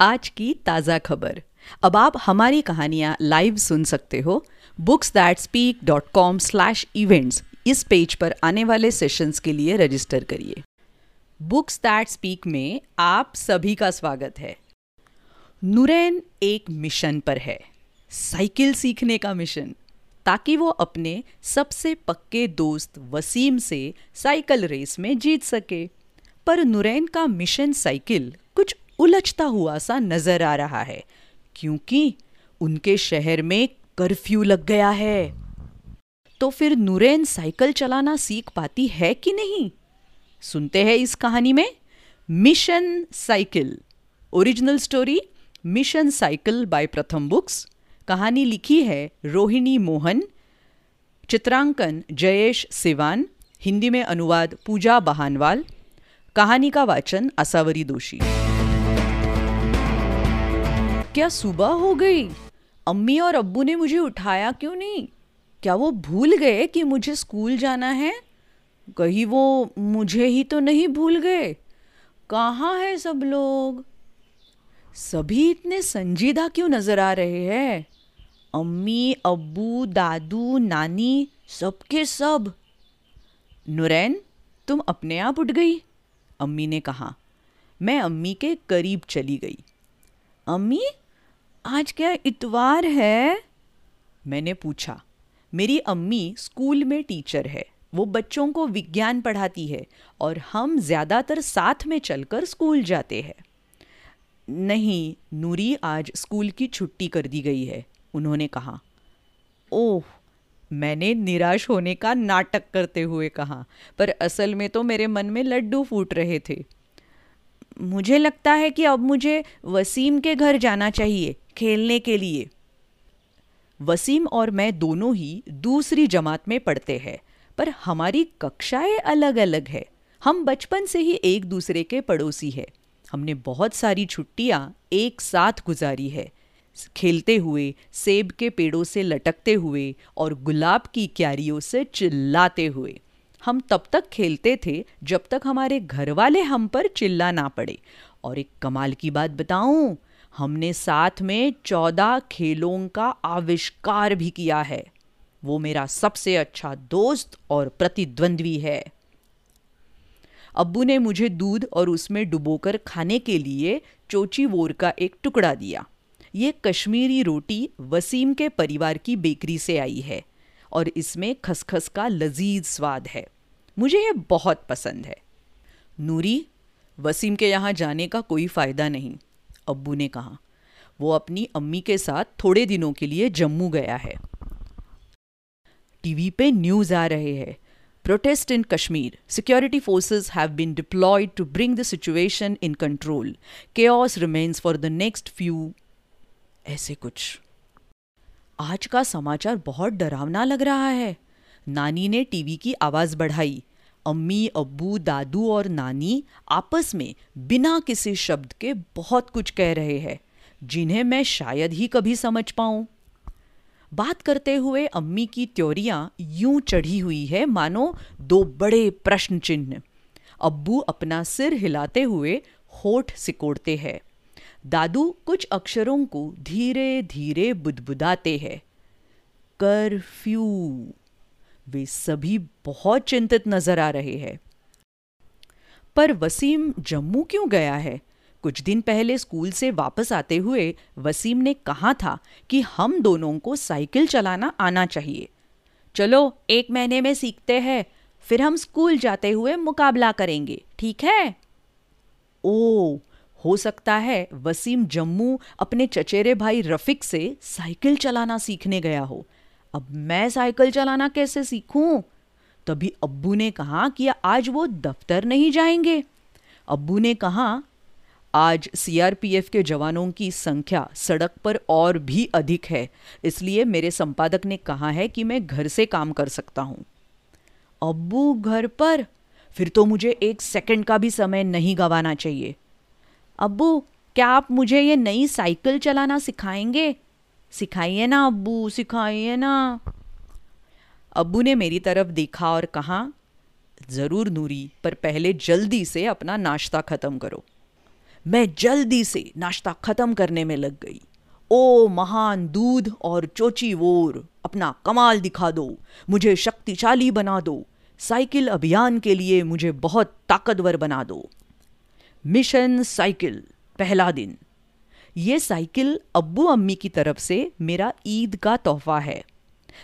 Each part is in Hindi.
आज की ताज़ा खबर। अब आप हमारी कहानियाँ लाइव सुन सकते हो। Books That Speak dot com slash events इस पेज पर आने वाले सेशंस के लिए रजिस्टर करिए। बुक्स दैट स्पीक में आप सभी का स्वागत है। नूरैन एक मिशन पर है। साइकिल सीखने का मिशन ताकि वो अपने सबसे पक्के दोस्त वसीम से साइकिल रेस में जीत सके। पर नुरैन का मिशन साइकिल कुछ उलझता हुआ सा नज़र आ रहा है, क्योंकि उनके शहर में कर्फ्यू लग गया है। तो फिर नूरेन साइकिल चलाना सीख पाती है कि नहीं? सुनते हैं इस कहानी में mission cycle, original story mission cycle by Pratham Books. कहानी लिखी है रोहिणी मोहन, चित्रांकन जयेश सिवान, हिंदी में अनुवाद पूजा बहानवाल, कहानी का वाचन असावरी दोषी। क्या सुबह हो गई? अम्मी और अब्बू ने मुझे उठाया क्यों नहीं? क्या वो भूल गए कि मुझे स्कूल जाना है? कहीं वो मुझे ही तो नहीं भूल गए। कहाँ है सब लोग? सभी इतने संजीदा क्यों नज़र आ रहे हैं? अम्मी, अब्बू, दादू, नानी, सबके सब। नुरैन, तुम अपने आप उठ गई? अम्मी ने कहा। मैं अम्मी के करीब चली गई। अम्मी आज क्या इतवार है? मैंने पूछा, मेरी अम्मी स्कूल में टीचर है, वो बच्चों को विज्ञान पढ़ाती है और हम ज़्यादातर साथ में चलकर स्कूल जाते हैं। नहीं, नूरी आज स्कूल की छुट्टी कर दी गई है, उन्होंने कहा। ओह, मैंने निराश होने का नाटक करते हुए कहा, पर असल में तो मेरे मन में लड्डू फूट रहे थे। मुझे लगता है कि अब मुझे वसीम के घर जाना चाहिए खेलने के लिए। वसीम और मैं दोनों ही दूसरी जमात में पढ़ते हैं, पर हमारी कक्षाएँ अलग अलग है। हम बचपन से ही एक दूसरे के पड़ोसी हैं। हमने बहुत सारी छुट्टियाँ एक साथ गुजारी है। खेलते हुए, सेब के पेड़ों से लटकते हुए और गुलाब की क्यारियों से चिल्लाते हुए। हम तब तक खेलते थे जब तक हमारे घर वाले हम पर चिल्ला ना पड़े। और एक कमाल की बात बताऊँ हमने साथ में चौदह खेलों का आविष्कार भी किया है। वो मेरा सबसे अच्छा दोस्त और प्रतिद्वंद्वी है। अब्बू ने मुझे दूध और उसमें डुबोकर खाने के लिए चोची वोर का एक टुकड़ा दिया। ये कश्मीरी रोटी वसीम के परिवार की बेकरी से आई है और इसमें खसखस का लजीज स्वाद है। मुझे ये बहुत पसंद है। नूरी, वसीम के यहाँ जाने का कोई फ़ायदा नहीं। अब्बू ने कहा। वो अपनी अम्मी के साथ थोड़े दिनों के लिए जम्मू गया है। टीवी पे न्यूज़ आ रहे हैं। Protest in Kashmir. Security forces have been deployed to bring the situation in control. Chaos remains for the next few ऐसे कुछ। आज का समाचार बहुत डरावना लग रहा है। नानी ने टीवी की आवाज़ बढ़ाई। अम्मी, अब्बू, दादू और नानी आपस में बिना किसी शब्द के बहुत कुछ कह रहे हैं, जिन्हें मैं शायद ही कभी समझ पाऊँ। बात करते हुए अम्मी की त्योरियाँ यूँ चढ़ी हुई है, मानो दो बड़े प्रश्न चिन्ह। अब्बू अपना सिर हिलाते हुए होठ सिकोड़ते हैं। दादू कुछ अक्षरों को धीरे धीरे बुदबुदाते हैं। कर्फ्यू। वे सभी बहुत चिंतित नज़र आ रहे हैं। पर वसीम जम्मू क्यों गया है? कुछ दिन पहले स्कूल से वापस आते हुए वसीम ने कहा था कि हम दोनों को साइकिल चलाना आना चाहिए। चलो, एक महीने में सीखते हैं, फिर हम स्कूल जाते हुए मुकाबला करेंगे, ठीक है? ओ, हो सकता है वसीम जम्मू अपने चचेरे भाई रफिक से साइकिल चलाना सीखने गया हो। अब मैं साइकिल चलाना कैसे सीखूं? तभी अब्बू ने कहा कि आज वो दफ्तर नहीं जाएँगे। अब्बू ने कहा, आज सीआरपीएफ के जवानों की संख्या सड़क पर और भी अधिक है, इसलिए मेरे संपादक ने कहा है कि मैं घर से काम कर सकता हूँ। अब्बू, घर पर? फिर तो मुझे एक सेकंड का भी समय नहीं गंवाना चाहिए। अब्बू, क्या आप मुझे ये नई साइकिल चलाना सिखाएँगे? सिखाइए ना, अब्बू, सिखाइए ना। अब्बू ने मेरी तरफ़ देखा और कहा, ज़रूर नूरी, पर पहले जल्दी से अपना नाश्ता ख़त्म करो। मैं जल्दी से नाश्ता खत्म करने में लग गई। ओ महान दूध और चोची वोर, अपना कमाल दिखा दो, मुझे शक्तिशाली बना दो, साइकिल अभियान के लिए मुझे बहुत ताकतवर बना दो। मिशन साइकिल, पहला दिन। ये साइकिल अब्बू अम्मी की तरफ़ से मेरा ईद का तोहफा है।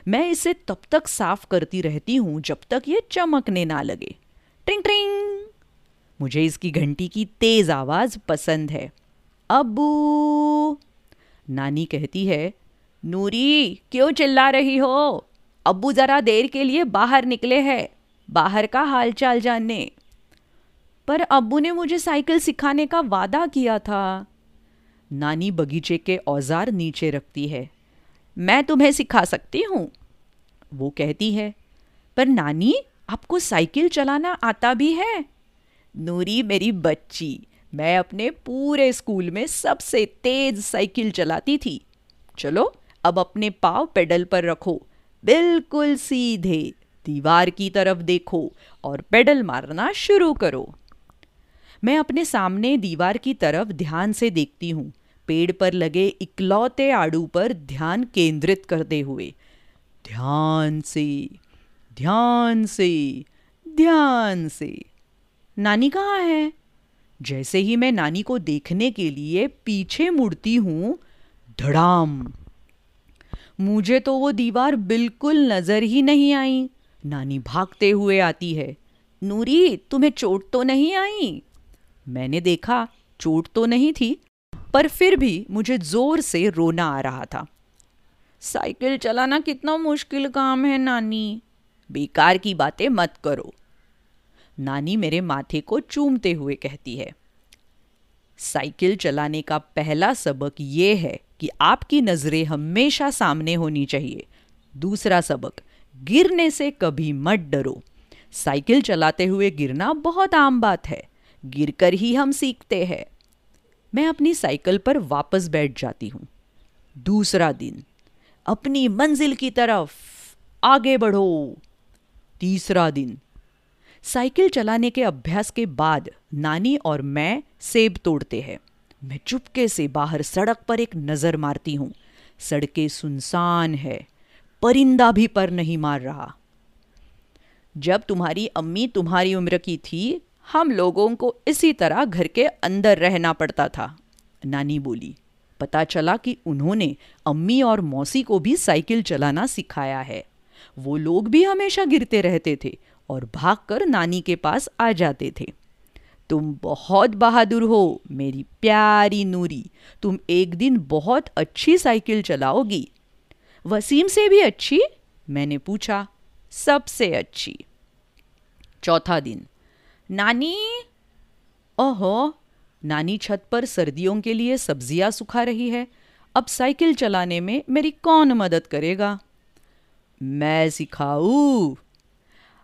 मैं इसे तब तक साफ़ करती रहती हूँ जब तक ये चमकने ना लगे। ट्रिंग ट्रिंग। मुझे इसकी घंटी की तेज आवाज़ पसंद है। अबू नानी कहती है, नूरी, क्यों चिल्ला रही हो? अबू जरा देर के लिए बाहर निकले हैं। बाहर का हालचाल जानने। पर अबू ने मुझे साइकिल सिखाने का वादा किया था। नानी बगीचे के औज़ार नीचे रखती है। मैं तुम्हें सिखा सकती हूँ। वो कहती है, पर नानी, आपको साइकिल चलाना आता भी है? नूरी मेरी बच्ची, मैं अपने पूरे स्कूल में सबसे तेज साइकिल चलाती थी। चलो, अब अपने पाव पेडल पर रखो। बिल्कुल सीधे दीवार की तरफ़ देखो और पेडल मारना शुरू करो। मैं अपने सामने दीवार की तरफ़ ध्यान से देखती हूँ। पेड़ पर लगे इकलौते आड़ू पर ध्यान केंद्रित करते हुए। ध्यान से ध्यान से ध्यान से। नानी कहाँ है? जैसे ही मैं नानी को देखने के लिए पीछे मुड़ती हूँ, धड़ाम। मुझे तो वो दीवार बिल्कुल नज़र ही नहीं आई। नानी भागते हुए आती है। नूरी, तुम्हें चोट तो नहीं आई? मैंने देखा, चोट तो नहीं थी, पर फिर भी मुझे ज़ोर से रोना आ रहा था। साइकिल चलाना कितना मुश्किल काम है, नानी। बेकार की बातें मत करो। नानी मेरे माथे को चूमते हुए कहती है। साइकिल चलाने का पहला सबक ये है कि आपकी नज़रें हमेशा सामने होनी चाहिए। दूसरा सबक, गिरने से कभी मत डरो। साइकिल चलाते हुए गिरना बहुत आम बात है। गिरकर ही हम सीखते हैं। मैं अपनी साइकिल पर वापस बैठ जाती हूँ। दूसरा दिन, अपनी मंजिल की तरफ़ आगे बढ़ो। तीसरा दिन, साइकिल चलाने के अभ्यास के बाद नानी और मैं सेब तोड़ते हैं। मैं चुपके से बाहर सड़क पर एक नज़र मारती हूँ। सड़कें सुनसान है, परिंदा भी पर नहीं मार रहा। जब तुम्हारी अम्मी तुम्हारी उम्र की थी हम लोगों को इसी तरह घर के अंदर रहना पड़ता था। नानी बोली, पता चला कि उन्होंने अम्मी और मौसी को भी साइकिल चलाना सिखाया है। वो लोग भी हमेशा गिरते रहते थे और भागकर नानी के पास आ जाते थे। तुम बहुत बहादुर हो, मेरी प्यारी नूरी। तुम एक दिन बहुत अच्छी साइकिल चलाओगी। वसीम से भी अच्छी? मैंने पूछा, सबसे अच्छी। चौथा दिन नानी? ओहो, नानी छत पर सर्दियों के लिए सब्ज़ियाँ सुखा रही है। अब साइकिल चलाने में मेरी कौन मदद करेगा? मैं सिखाऊ।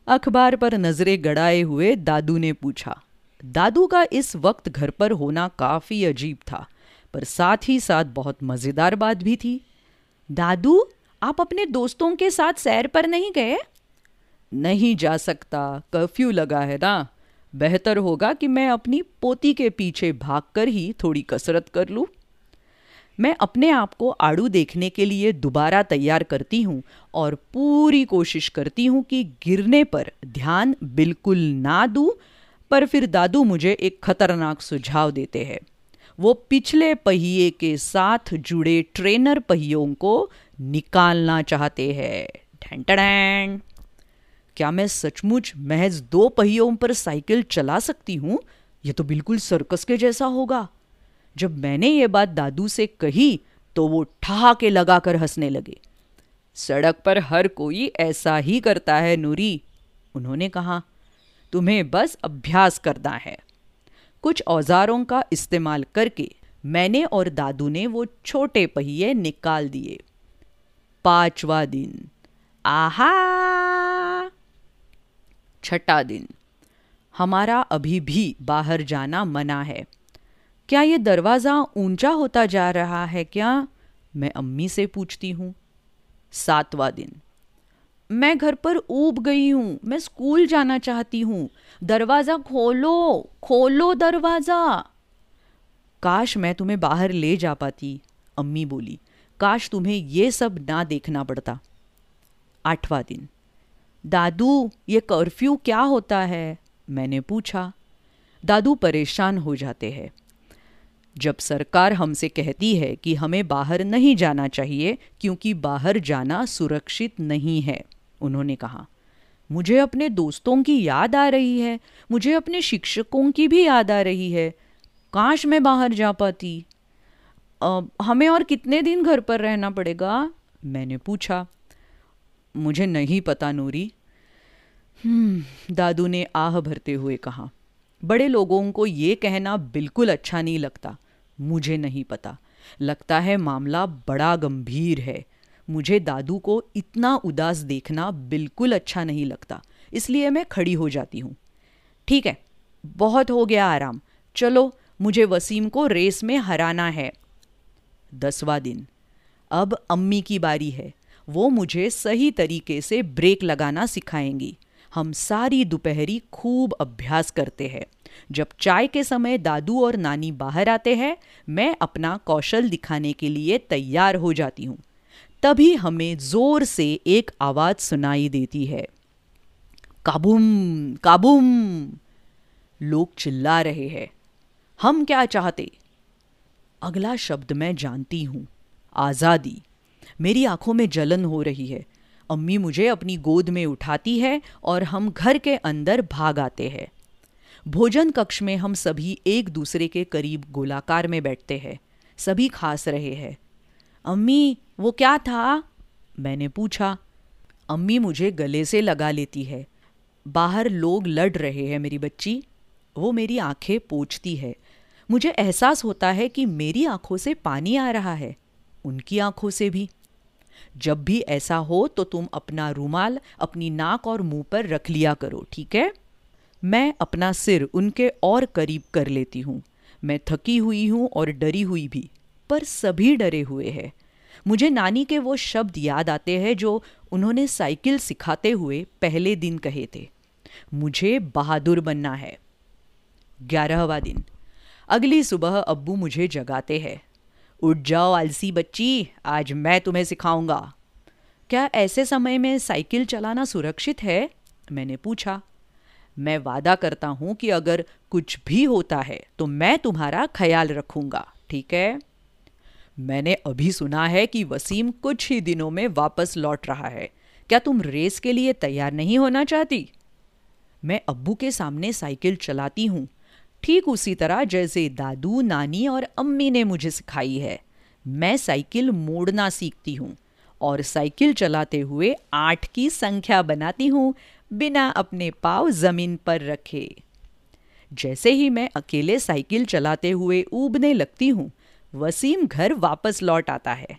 अखबार पर नज़रें गड़ाए हुए दादू ने पूछा। दादू का इस वक्त घर पर होना काफ़ी अजीब था, पर साथ ही साथ बहुत मज़ेदार बात भी थी। दादू, आप अपने दोस्तों के साथ सैर पर नहीं गए? नहीं जा सकता, कर्फ्यू लगा है ना। बेहतर होगा कि मैं अपनी पोती के पीछे भागकर ही थोड़ी कसरत कर लूँ। मैं अपने आप को आड़ू देखने के लिए दोबारा तैयार करती हूँ और पूरी कोशिश करती हूँ कि गिरने पर ध्यान बिल्कुल ना दूँ, पर फिर दादू मुझे एक खतरनाक सुझाव देते हैं। वो पिछले पहिए के साथ जुड़े ट्रेनर पहियों को निकालना चाहते हैं। क्या मैं सचमुच महज दो पहियों पर साइकिल चला सकती हूँ? यह तो बिल्कुल सर्कस के जैसा होगा। जब मैंने ये बात दादू से कही तो वो ठहाके लगाकर हंसने लगे। सड़क पर हर कोई ऐसा ही करता है नूरी, उन्होंने कहा। तुम्हें बस अभ्यास करना है। कुछ औजारों का इस्तेमाल करके मैंने और दादू ने वो छोटे पहिए निकाल दिए। पांचवा दिन। आहा! छठा दिन। हमारा अभी भी बाहर जाना मना है। क्या ये दरवाज़ा ऊँचा होता जा रहा है क्या? मैं अम्मी से पूछती हूँ। सातवां दिन। मैं घर पर ऊब गई हूँ। मैं स्कूल जाना चाहती हूँ। दरवाज़ा खोलो खोलो दरवाज़ा। काश मैं तुम्हें बाहर ले जा पाती, अम्मी बोली। काश तुम्हें ये सब ना देखना पड़ता। आठवां दिन। दादू ये कर्फ्यू क्या होता है? मैंने पूछा। दादू परेशान हो जाते हैं। जब सरकार हमसे कहती है कि हमें बाहर नहीं जाना चाहिए क्योंकि बाहर जाना सुरक्षित नहीं है उन्होंने कहा। मुझे अपने दोस्तों की याद आ रही है। मुझे अपने शिक्षकों की भी याद आ रही है। काश मैं बाहर जा पाती। आ, हमें और कितने दिन घर पर रहना पड़ेगा? मैंने पूछा। मुझे नहीं पता नूरी। हम्म, दादू ने आह भरते हुए कहा। बड़े लोगों को ये कहना बिल्कुल अच्छा नहीं लगता। मुझे नहीं पता। लगता है मामला बड़ा गंभीर है। मुझे दादू को इतना उदास देखना बिल्कुल अच्छा नहीं लगता। इसलिए मैं खड़ी हो जाती हूँ। ठीक है बहुत हो गया आराम। चलो मुझे वसीम को रेस में हराना है। दसवां दिन। अब अम्मी की बारी है। वो मुझे सही तरीके से ब्रेक लगाना सिखाएँगी। हम सारी दोपहरी खूब अभ्यास करते हैं। जब चाय के समय दादू और नानी बाहर आते हैं, मैं अपना कौशल दिखाने के लिए तैयार हो जाती हूँ। तभी हमें ज़ोर से एक आवाज़ सुनाई देती है। काबुम काबुम। लोग चिल्ला रहे हैं। हम क्या चाहते? अगला शब्द मैं जानती हूँ, आज़ादी। मेरी आँखों में जलन हो रही है। अम्मी मुझे अपनी गोद में उठाती है और हम घर के अंदर भाग आते हैं। भोजन कक्ष में हम सभी एक दूसरे के करीब गोलाकार में बैठते हैं। सभी खास रहे हैं। अम्मी, वो क्या था? मैंने पूछा। अम्मी मुझे गले से लगा लेती है। बाहर लोग लड़ रहे हैं मेरी बच्ची। वो मेरी आँखें पोछती है। मुझे एहसास होता है कि मेरी आँखों से पानी आ रहा है। उनकी आँखों से भी। जब भी ऐसा हो तो तुम अपना रूमाल अपनी नाक और मुँह पर रख लिया करो, ठीक है? मैं अपना सिर उनके और करीब कर लेती हूँ। मैं थकी हुई हूँ और डरी हुई भी, पर सभी डरे हुए हैं। मुझे नानी के वो शब्द याद आते हैं जो उन्होंने साइकिल सिखाते हुए पहले दिन कहे थे। मुझे बहादुर बनना है। ग्यारहवा दिन। अगली सुबह अब्बू मुझे जगाते हैं। उठ जाओ, आलसी बच्ची, आज मैं तुम्हें सिखाऊँगा। क्या ऐसे समय में साइकिल चलाना सुरक्षित है? मैंने पूछा। मैं वादा करता हूँ कि अगर कुछ भी होता है तो मैं तुम्हारा ख्याल रखूँगा, ठीक है? मैंने अभी सुना है कि वसीम कुछ ही दिनों में वापस लौट रहा है। क्या तुम रेस के लिए तैयार नहीं होना चाहती? मैं अब्बू के सामने साइकिल चलाती हूँ। ठीक उसी तरह जैसे दादू, नानी और अम्मी ने मुझे सिखाई है। मैं साइकिल मोड़ना सीखती हूँ और साइकिल चलाते हुए आठ की संख्या बनाती हूँ बिना अपने पाव ज़मीन पर रखे। जैसे ही मैं अकेले साइकिल चलाते हुए ऊबने लगती हूँ, वसीम घर वापस लौट आता है।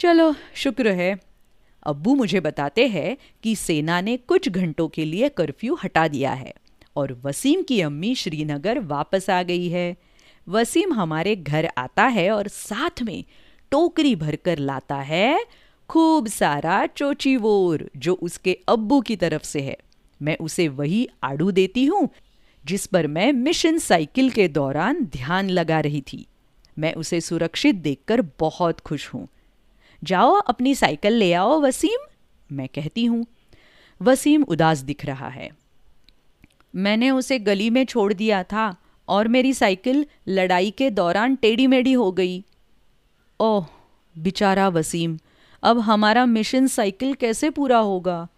चलो, शुक्र है। अब्बू मुझे बताते हैं कि सेना ने कुछ घंटों के लिए कर्फ्यू हटा दिया है। और वसीम की अम्मी श्रीनगर वापस आ गई है। वसीम हमारे घर आता है और साथ में टोकरी भरकर लाता है खूब सारा चोचीवोर, जो उसके अब्बू की तरफ़ से है। मैं उसे वही आड़ू देती हूँ, जिस पर मैं मिशन साइकिल के दौरान ध्यान लगा रही थी। मैं उसे सुरक्षित देखकर बहुत खुश हूँ। जाओ, अपनी साइकिल ले आओ वसीम, मैं कहती हूँ। वसीम उदास दिख रहा है। मैंने उसे गली में छोड़ दिया था और मेरी साइकिल लड़ाई के दौरान टेढ़ी मेढ़ी हो गई। ओह, बेचारा वसीम, अब हमारा मिशन साइकिल कैसे पूरा होगा?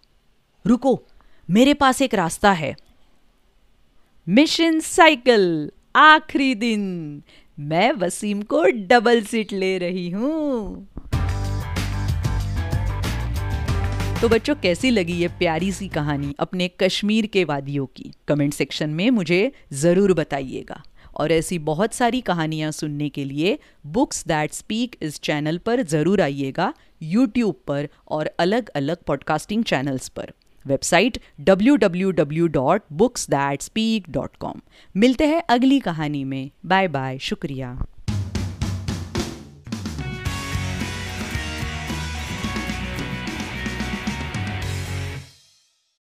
रुको, मेरे पास एक रास्ता है। मिशन साइकिल, आखिरी दिन। मैं वसीम को डबल सीट ले रही हूँ। तो बच्चों, कैसी लगी ये प्यारी सी कहानी अपने कश्मीर के वादियों की? कमेंट सेक्शन में मुझे ज़रूर बताइएगा। और ऐसी बहुत सारी कहानियाँ सुनने के लिए बुक्स दैट स्पीक इस चैनल पर ज़रूर आइएगा, यूट्यूब पर और अलग अलग पॉडकास्टिंग चैनल्स पर। वेबसाइट www.booksthatspeak.com मिलते हैं अगली कहानी में। बाय बाय, शुक्रिया।